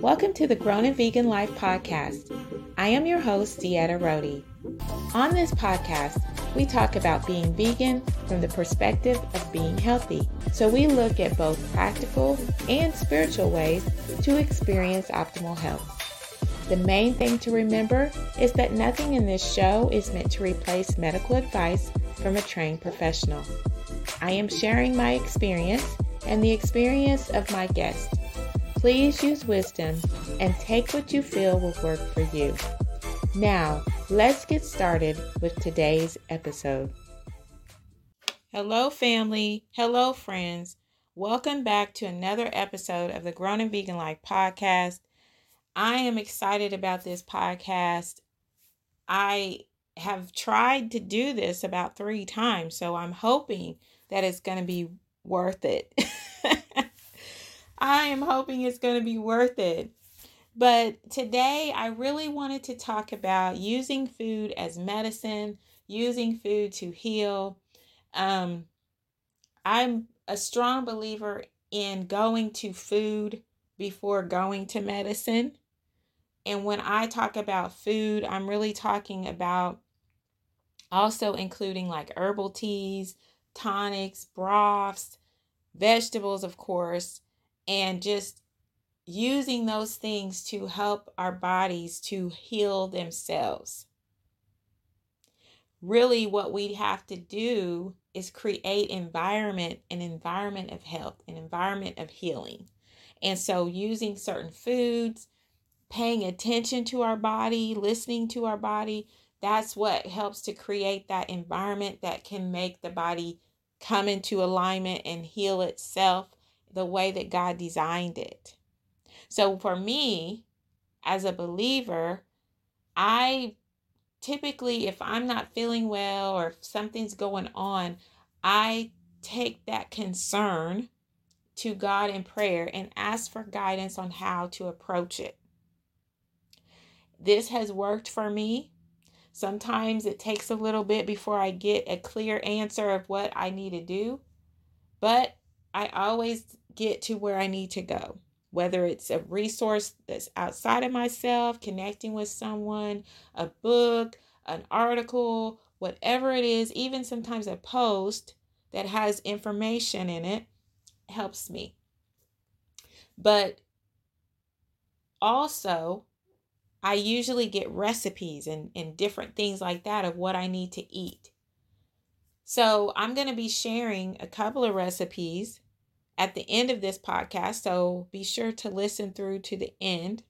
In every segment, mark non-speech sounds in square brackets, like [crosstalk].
Welcome to the Grown and Vegan Life podcast. I am your host, Dieta Rodi. On this podcast, we talk about being vegan from the perspective of being healthy. So we look at both practical and spiritual ways to experience optimal health. The main thing to remember is that nothing in this show is meant to replace medical advice from a trained professional. I am sharing my experience and the experience of my guests. Please use wisdom and take what you feel will work for you. Now, let's get started with today's episode. Hello, family. Hello, friends. Welcome back to another episode of the Grown and Vegan Life podcast. I am excited about this podcast. I have tried to do this about three times, so I'm hoping that it's going to be worth it. [laughs] I am hoping it's going to be worth it. But today, I really wanted to talk about using food as medicine, using food to heal. Um, I'm a strong believer in going to food before going to medicine. And when I talk about food, I'm really talking about also including like herbal teas, tonics, broths, vegetables, of course, and just using those things to help our bodies to heal themselves. Really, what we have to do is create environment, an environment of health, an environment of healing. And so using certain foods, paying attention to our body, listening to our body, that's what helps to create that environment that can make the body come into alignment and heal itself the way that God designed it. So for me, as a believer, I typically, if I'm not feeling well or if something's going on, I take that concern to God in prayer and ask for guidance on how to approach it. This has worked for me. Sometimes it takes a little bit before I get a clear answer of what I need to do, but I always get to where I need to go. Whether it's a resource that's outside of myself, connecting with someone, a book, an article, whatever it is, even sometimes a post that has information in it helps me. But also, I usually get recipes and, and different things like that of what I need to eat. So I'm going to be sharing a couple of recipes at the end of this podcast, so be sure to listen through to the end,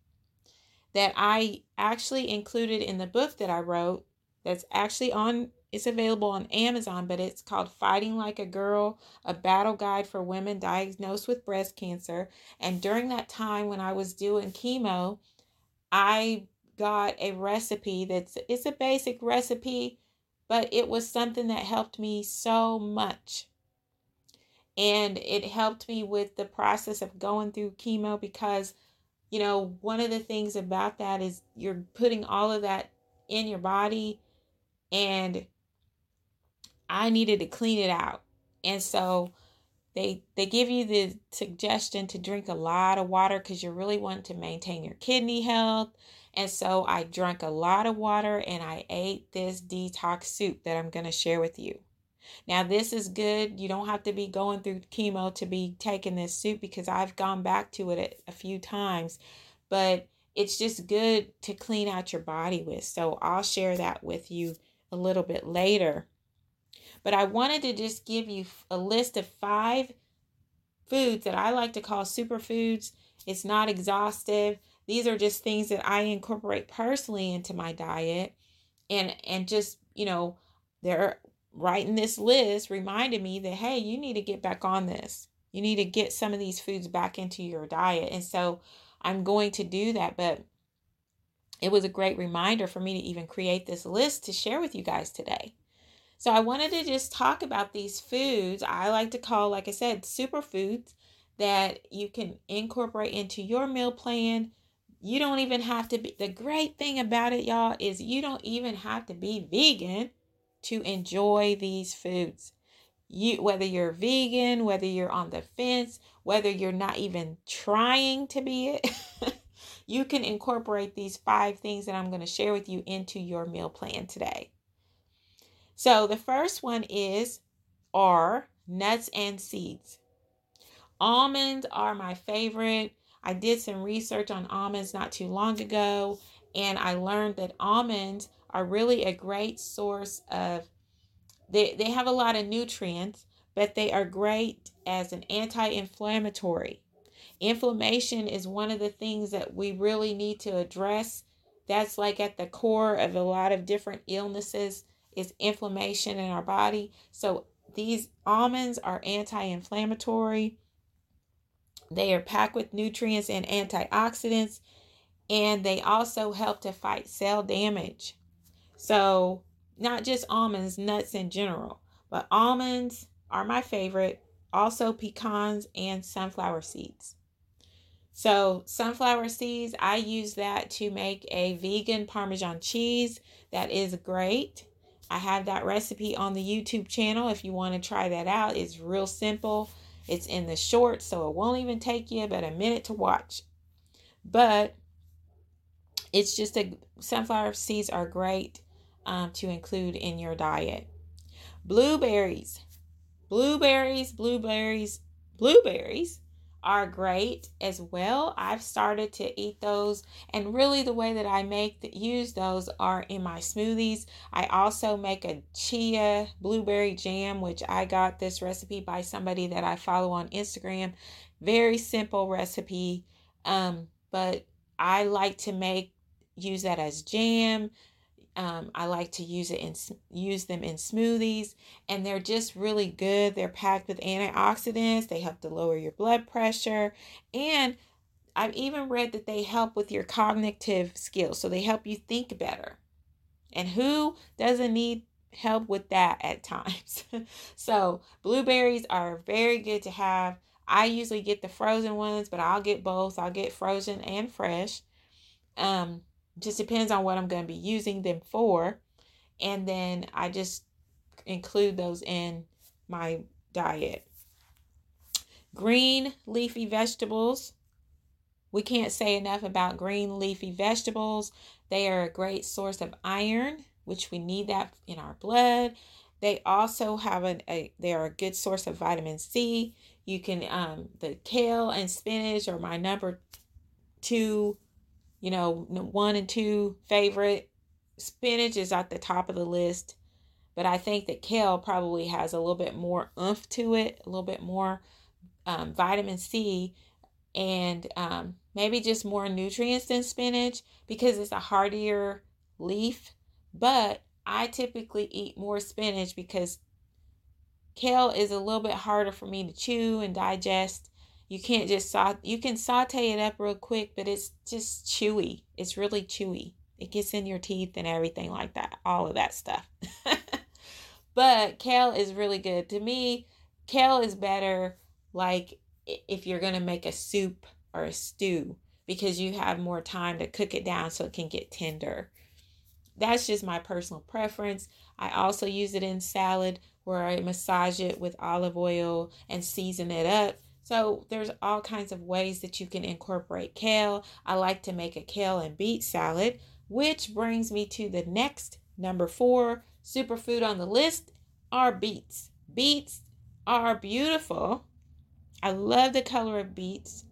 that I actually included in the book that I wrote that's actually on it's available on Amazon, but it's called Fighting Like a Girl, a battle guide for women diagnosed with breast cancer. And during that time when I was doing chemo, I got a recipe that's it's a basic recipe, but it was something that helped me so much. And it helped me with the process of going through chemo because you know one of the things about that is you're putting all of that in your body and i needed to clean it out. And so they they give you the suggestion to drink a lot of water because you're really want to maintain your kidney health and so i drank a lot of water and i ate this detox soup that i'm going to share with you now, this is good. You don't have to be going through chemo to be taking this soup because I've gone back to it a few times, but it's just good to clean out your body with. So I'll share that with you a little bit later. But I wanted to just give you a list of five foods that I like to call superfoods. It's not exhaustive. These are just things that I incorporate personally into my diet and and just, you know, they're writing this list reminded me that, hey, you need to get back on this. You need to get some of these foods back into your diet. And so I'm going to do that. But it was a great reminder for me to even create this list to share with you guys today. So I wanted to just talk about these foods I like to call, like I said, superfoods that you can incorporate into your meal plan. You don't even have to be, the great thing about it, y'all, is you don't even have to be vegan to enjoy these foods. You whether you're vegan, whether you're on the fence, whether you're not even trying to be it, [laughs] you can incorporate these five things that I'm going to share with you into your meal plan today. So the first one is are nuts and seeds. Almonds are my favorite. I did some research on almonds not too long ago, and I learned that almonds are really a great source of they, they have a lot of nutrients, but they are great as an anti-inflammatory. Inflammation is one of the things that we really need to address. That's like at the core of a lot of different illnesses is inflammation in our body. So these almonds are anti-inflammatory. They are packed with nutrients and antioxidants, and they also help to fight cell damage. So, not just almonds, nuts in general, but almonds are my favorite. Also, pecans and sunflower seeds. So, sunflower seeds, I use that to make a vegan Parmesan cheese that is great. I have that recipe on the YouTube channel if you want to try that out. It's real simple. It's in the short, so it won't even take you but a minute to watch. But it's just a sunflower seeds are great um, to include in your diet. Blueberries, blueberries, blueberries, blueberries are great as well. I've started to eat those, and really the way that I make the, use those are in my smoothies. I also make a chia blueberry jam, which I got this recipe by somebody that I follow on Instagram. Very simple recipe, um, but I like to make use that as jam. Um, I like to use it in use them in smoothies, and they're just really good. They're packed with antioxidants. They help to lower your blood pressure, and I've even read that they help with your cognitive skills. So they help you think better. And who doesn't need help with that at times? [laughs] so blueberries are very good to have. I usually get the frozen ones, but I'll get both. I'll get frozen and fresh. Um, just depends on what I'm going to be using them for. And then I just include those in my diet. Green leafy vegetables. We can't say enough about green leafy vegetables. They are a great source of iron, which we need that in our blood. They also have an, a they are a good source of vitamin C. You can um the kale and spinach are my number two you know, one and two favorite. Spinach is at the top of the list, but I think that kale probably has a little bit more oomph to it, a little bit more um, vitamin C, and um, maybe just more nutrients than spinach because it's a hardier leaf. But I typically eat more spinach because kale is a little bit harder for me to chew and digest you can't just saute, you can saute it up real quick, but it's just chewy. It's really chewy. It gets in your teeth and everything like that, all of that stuff. [laughs] but kale is really good. To me, kale is better like if you're going to make a soup or a stew because you have more time to cook it down so it can get tender. That's just my personal preference. I also use it in salad where I massage it with olive oil and season it up so there's all kinds of ways that you can incorporate kale. I like to make a kale and beet salad, which brings me to the next number four superfood on the list are beets. Beets are beautiful. I love the color of beets,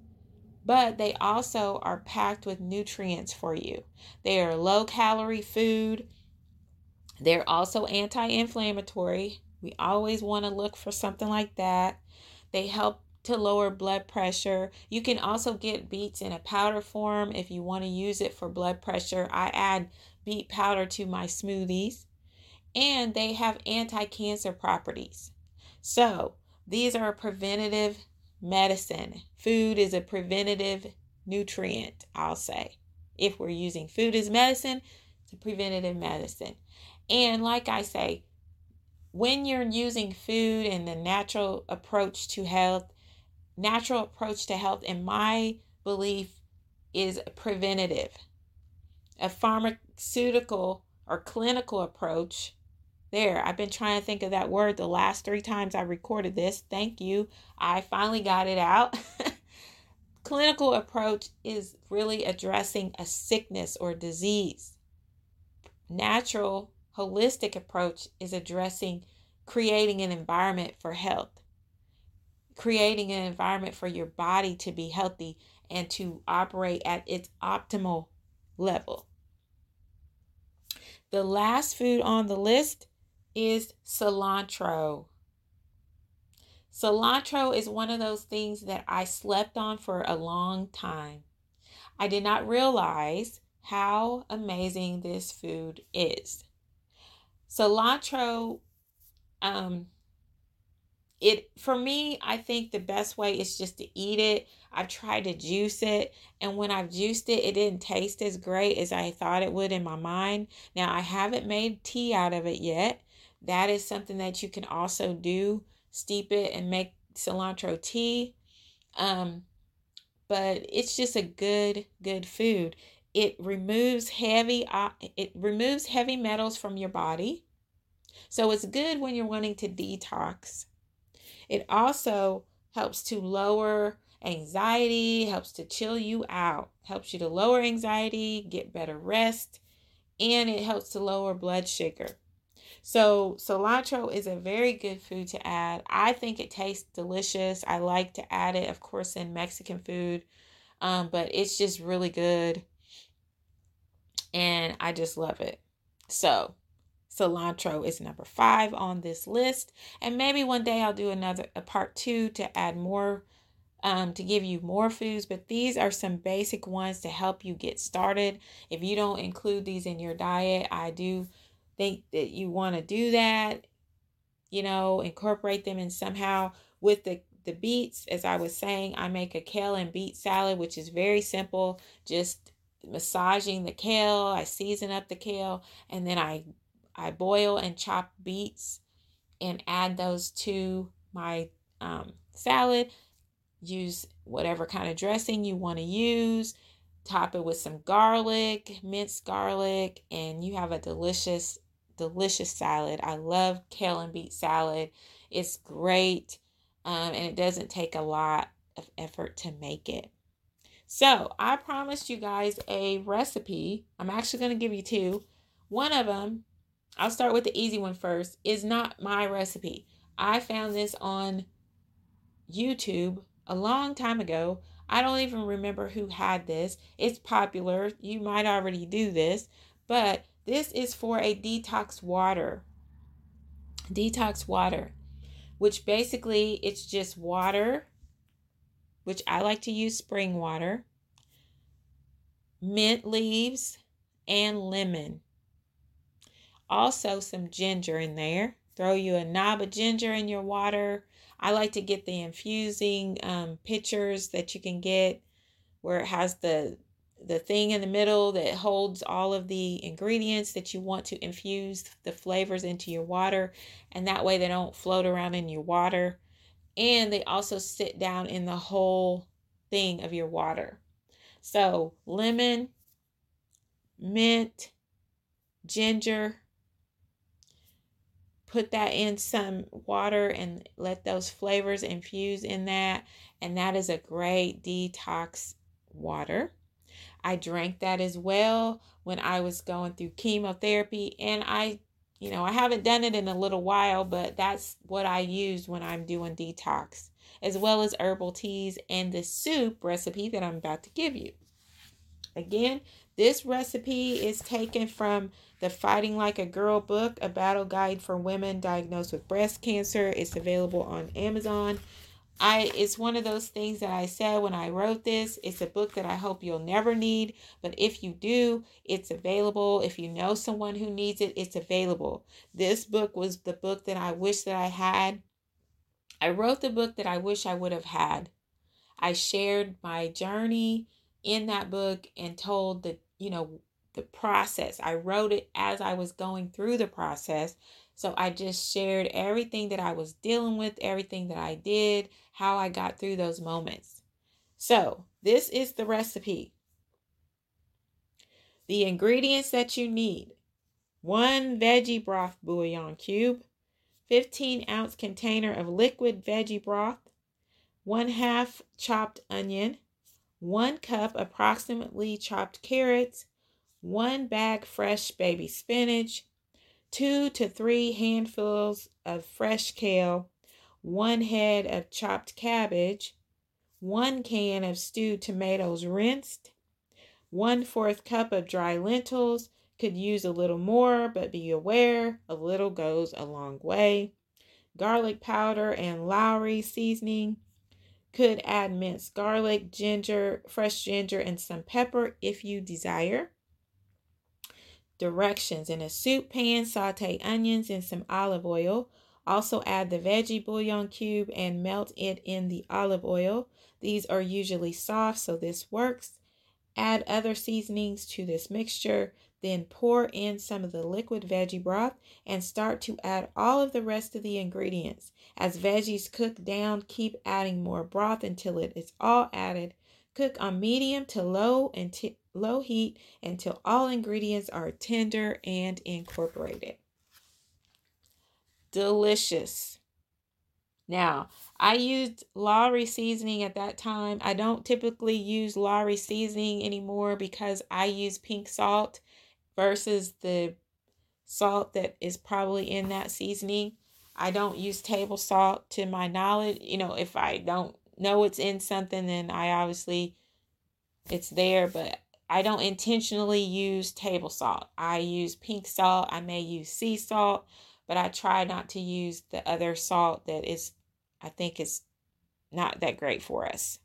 but they also are packed with nutrients for you. They are low calorie food. They're also anti inflammatory. We always want to look for something like that. They help to lower blood pressure. You can also get beets in a powder form if you want to use it for blood pressure. I add beet powder to my smoothies, and they have anti cancer properties. So, these are preventative medicine. Food is a preventative nutrient, I'll say. If we're using food as medicine, it's a preventative medicine. And like I say, when you're using food and the natural approach to health, natural approach to health, in my belief, is preventative. A pharmaceutical or clinical approach, there, I've been trying to think of that word the last three times I recorded this. Thank you. I finally got it out. [laughs] clinical approach is really addressing a sickness or disease. Natural, holistic approach is addressing creating an environment for health, creating an environment for your body to be healthy and to operate at its optimal level. The last food on the list is cilantro. Cilantro is one of those things that I slept on for a long time. I did not realize how amazing this food is. Cilantro um it for me i think the best way is just to eat it. I've tried to juice it and when i've juiced it it didn't taste as great as i thought it would in my mind. Now i haven't made tea out of it yet. That is something that you can also do steep it and make cilantro tea. Um but it's just a good good food. It removes heavy uh, it removes heavy metals from your body. So it's good when you're wanting to detox it also helps to lower anxiety, helps to chill you out, helps you to lower anxiety, get better rest, and it helps to lower blood sugar. So, cilantro is a very good food to add. I think it tastes delicious. I like to add it, of course, in Mexican food, um, but it's just really good. And I just love it. So, cilantro is number five on this list. And maybe one day I'll do another a part two to add more um, to give you more foods, but these are some basic ones to help you get started. If you don't include these in your diet, I do think that you want to do that. You know, incorporate them in somehow with the the beets. As I was saying, I make a kale and beet salad, which is very simple. Just massaging the kale, I season up the kale, and then I I boil and chop beets and add those to my um, salad. Use whatever kind of dressing you want to use. Top it with some garlic, minced garlic, and you have a delicious, delicious salad. I love kale and beet salad. It's great um, and it doesn't take a lot of effort to make it. So, I promised you guys a recipe. I'm actually going to give you two. One of them I'll start with the easy one first, is not my recipe. I found this on YouTube a long time ago. I don't even remember who had this. It's popular. You might already do this, but this is for a detox water. Detox water, which basically it's just water, which I like to use spring water, mint leaves, and lemon. Also, some ginger in there. Throw you a knob of ginger in your water. I like to get the infusing um, pitchers that you can get where it has the the thing in the middle that holds all of the ingredients that you want to infuse the flavors into your water and that way they don't float around in your water and they also sit down in the whole thing of your water so lemon mint ginger put that in some water and let those flavors infuse in that. And that is a great detox water. I drank that as well when I was going through chemotherapy. And I, you know, I haven't done it in a little while, but that's what I use when I'm doing detox, as well as herbal teas and the soup recipe that I'm about to give you. Again, this recipe is taken from the Fighting Like a Girl book, a battle guide for women diagnosed with breast cancer. It's available on Amazon. I it's one of those things that I said when I wrote this. It's a book that I hope you'll never need, but if you do, it's available. If you know someone who needs it, it's available. This book was the book that I wish that I had. I wrote the book that I wish I would have had. I shared my journey in that book and told the you know, the process. I wrote it as I was going through the process. So I just shared everything that I was dealing with, everything that I did, how I got through those moments. So, this is the recipe. The ingredients that you need one veggie broth bouillon cube, 15 ounce container of liquid veggie broth, one half chopped onion, one cup approximately chopped carrots, one bag fresh baby spinach, two to three handfuls of fresh kale, one head of chopped cabbage, one can of stewed tomatoes rinsed, one fourth cup of dry lentils. Could use a little more, but be aware a little goes a long way. Garlic powder and Lawry seasoning. Could add minced garlic, ginger, fresh ginger, and some pepper if you desire. Directions In a soup pan, saute onions in some olive oil. Also, add the veggie bouillon cube and melt it in the olive oil. These are usually soft, so this works. Add other seasonings to this mixture. Then pour in some of the liquid veggie broth and start to add all of the rest of the ingredients. As veggies cook down, keep adding more broth until it is all added. Cook on medium to low and t- low heat until all ingredients are tender and incorporated. Delicious. Now, I used Lawry seasoning at that time. I don't typically use Lawry seasoning anymore because I use pink salt versus the salt that is probably in that seasoning. I don't use table salt to my knowledge. You know, if I don't know it's in something, then I obviously it's there, but I don't intentionally use table salt. I use pink salt. I may use sea salt, but I try not to use the other salt that is, I think, is not that great for us.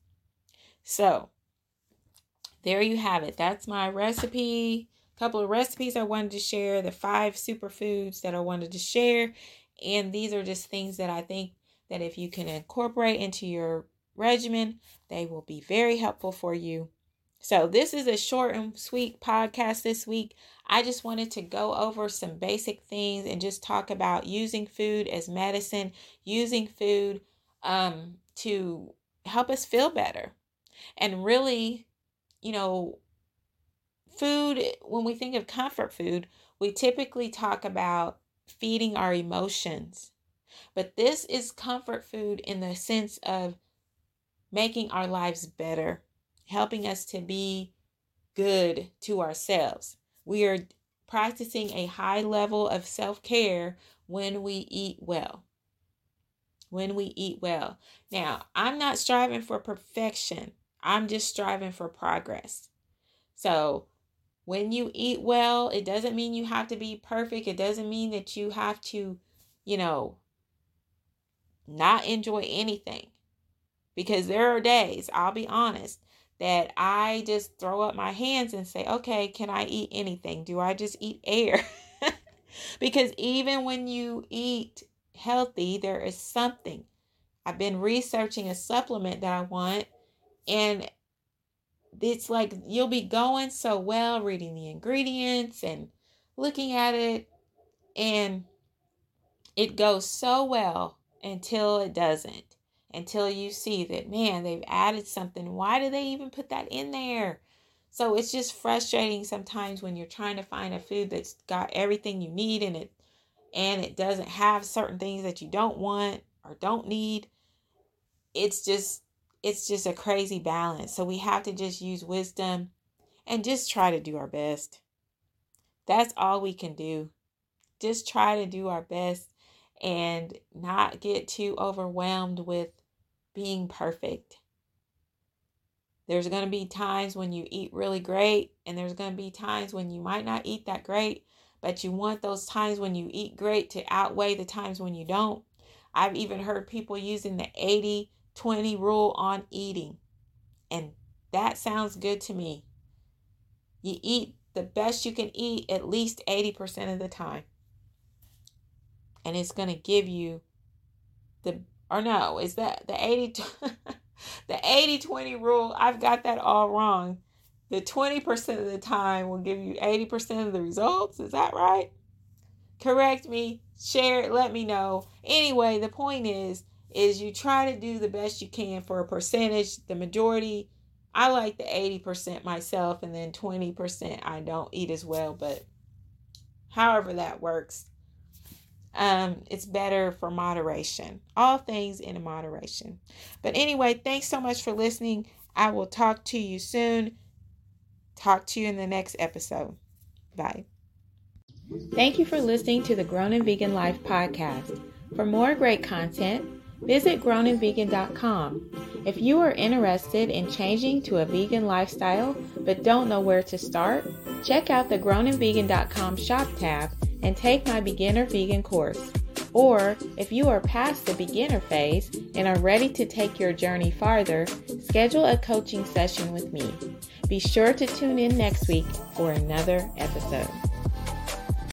So, there you have it. That's my recipe. A couple of recipes I wanted to share, the five superfoods that I wanted to share. And these are just things that I think that if you can incorporate into your regimen, they will be very helpful for you so, this is a short and sweet podcast this week. I just wanted to go over some basic things and just talk about using food as medicine, using food um, to help us feel better. And really, you know, food, when we think of comfort food, we typically talk about feeding our emotions. But this is comfort food in the sense of making our lives better helping us to be good to ourselves. We are practicing a high level of self care when we eat well. When we eat well. Now, I'm not striving for perfection, I'm just striving for progress. So, when you eat well, it doesn't mean you have to be perfect. It doesn't mean that you have to, you know, not enjoy anything. Because there are days, I'll be honest, that I just throw up my hands and say, okay, can I eat anything? Do I just eat air? [laughs] because even when you eat healthy, there is something. I've been researching a supplement that I want, and it's like you'll be going so well reading the ingredients and looking at it, and it goes so well until it doesn't until you see that, man, they've added something. Why do they even put that in there? So it's just frustrating sometimes when you're trying to find a food that's got everything you need in it and it doesn't have certain things that you don't want or don't need. It's just it's just a crazy balance. So we have to just use wisdom and just try to do our best. That's all we can do. Just try to do our best and not get too overwhelmed with being perfect. There's going to be times when you eat really great, and there's going to be times when you might not eat that great, but you want those times when you eat great to outweigh the times when you don't. I've even heard people using the 80 20 rule on eating, and that sounds good to me. You eat the best you can eat at least 80% of the time, and it's going to give you the or no, is that the 80 [laughs] the 80 20 rule? I've got that all wrong. The 20% of the time will give you 80% of the results. Is that right? Correct me, share it, let me know. Anyway, the point is is you try to do the best you can for a percentage. The majority I like the 80% myself and then 20% I don't eat as well, but however that works um, it's better for moderation. All things in moderation. But anyway, thanks so much for listening. I will talk to you soon. Talk to you in the next episode. Bye. Thank you for listening to the Grown and Vegan Life podcast. For more great content, visit grownandvegan.com. If you are interested in changing to a vegan lifestyle but don't know where to start, check out the grownandvegan.com shop tab and take my beginner vegan course. Or if you are past the beginner phase and are ready to take your journey farther, schedule a coaching session with me. Be sure to tune in next week for another episode.